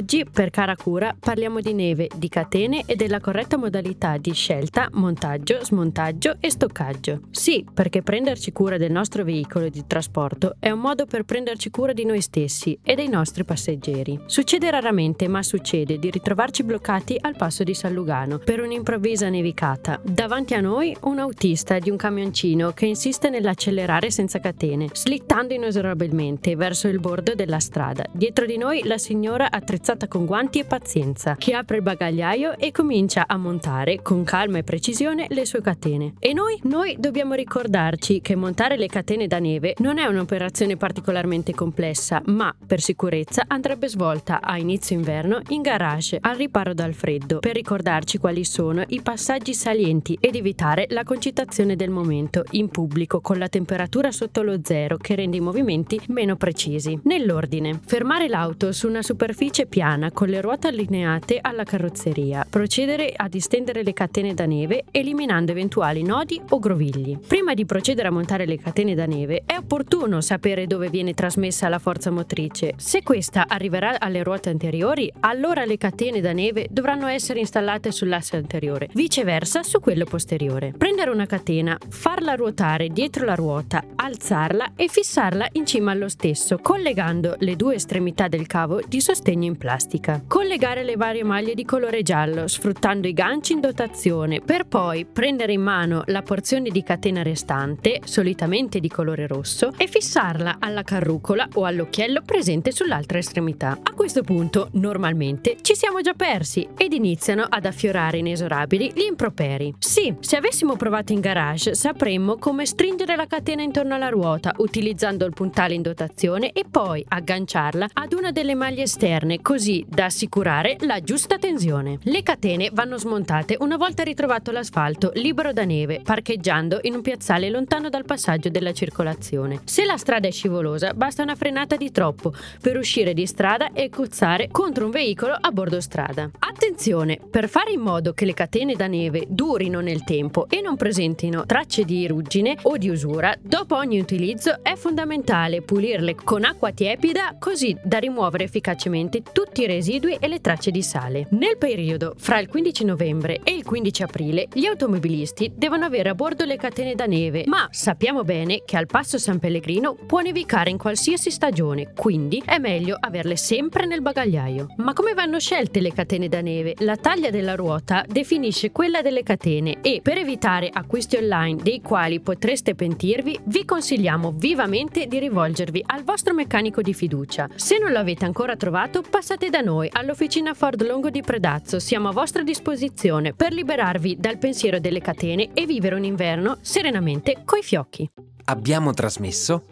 Oggi per Cara Cura parliamo di neve, di catene e della corretta modalità di scelta, montaggio, smontaggio e stoccaggio. Sì, perché prenderci cura del nostro veicolo di trasporto è un modo per prenderci cura di noi stessi e dei nostri passeggeri. Succede raramente, ma succede di ritrovarci bloccati al passo di San Lugano per un'improvvisa nevicata. Davanti a noi un autista di un camioncino che insiste nell'accelerare senza catene, slittando inesorabilmente verso il bordo della strada. Dietro di noi la signora attrezzata attrezzata con guanti e pazienza, che apre il bagagliaio e comincia a montare con calma e precisione le sue catene. E noi? Noi dobbiamo ricordarci che montare le catene da neve non è un'operazione particolarmente complessa, ma per sicurezza andrebbe svolta a inizio inverno in garage al riparo dal freddo, per ricordarci quali sono i passaggi salienti ed evitare la concitazione del momento in pubblico con la temperatura sotto lo zero che rende i movimenti meno precisi. Nell'ordine, fermare l'auto su una superficie piana con le ruote allineate alla carrozzeria. Procedere a distendere le catene da neve eliminando eventuali nodi o grovigli. Prima di procedere a montare le catene da neve è opportuno sapere dove viene trasmessa la forza motrice. Se questa arriverà alle ruote anteriori, allora le catene da neve dovranno essere installate sull'asse anteriore, viceversa su quello posteriore. Prendere una catena, farla ruotare dietro la ruota, alzarla e fissarla in cima allo stesso, collegando le due estremità del cavo di sostegno in plastica. Collegare le varie maglie di colore giallo sfruttando i ganci in dotazione per poi prendere in mano la porzione di catena restante, solitamente di colore rosso, e fissarla alla carrucola o all'occhiello presente sull'altra estremità. A questo punto, normalmente, ci siamo già persi ed iniziano ad affiorare inesorabili gli improperi. Sì, se avessimo provato in garage sapremmo come stringere la catena intorno alla ruota utilizzando il puntale in dotazione e poi agganciarla ad una delle maglie esterne così da assicurare la giusta tensione. Le catene vanno smontate una volta ritrovato l'asfalto libero da neve, parcheggiando in un piazzale lontano dal passaggio della circolazione. Se la strada è scivolosa, basta una frenata di troppo per uscire di strada e cozzare contro un veicolo a bordo strada. Attenzione, per fare in modo che le catene da neve durino nel tempo e non presentino tracce di ruggine o di usura, dopo ogni utilizzo è fondamentale pulirle con acqua tiepida così da rimuovere efficacemente tutti i residui e le tracce di sale. Nel periodo fra il 15 novembre e il 15 aprile gli automobilisti devono avere a bordo le catene da neve, ma sappiamo bene che al passo San Pellegrino può nevicare in qualsiasi stagione, quindi è meglio averle sempre nel bagagliaio. Ma come vanno scelte le catene da neve? La taglia della ruota definisce quella delle catene e per evitare acquisti online dei quali potreste pentirvi, vi consigliamo vivamente di rivolgervi al vostro meccanico di fiducia. Se non l'avete ancora trovato, passate Passate da noi all'officina Ford Longo di Predazzo, siamo a vostra disposizione per liberarvi dal pensiero delle catene e vivere un inverno serenamente coi fiocchi. Abbiamo trasmesso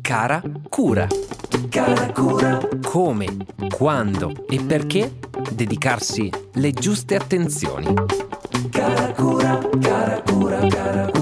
Cara Cura. Cara Cura. Come, quando e perché dedicarsi le giuste attenzioni. Cara Cura.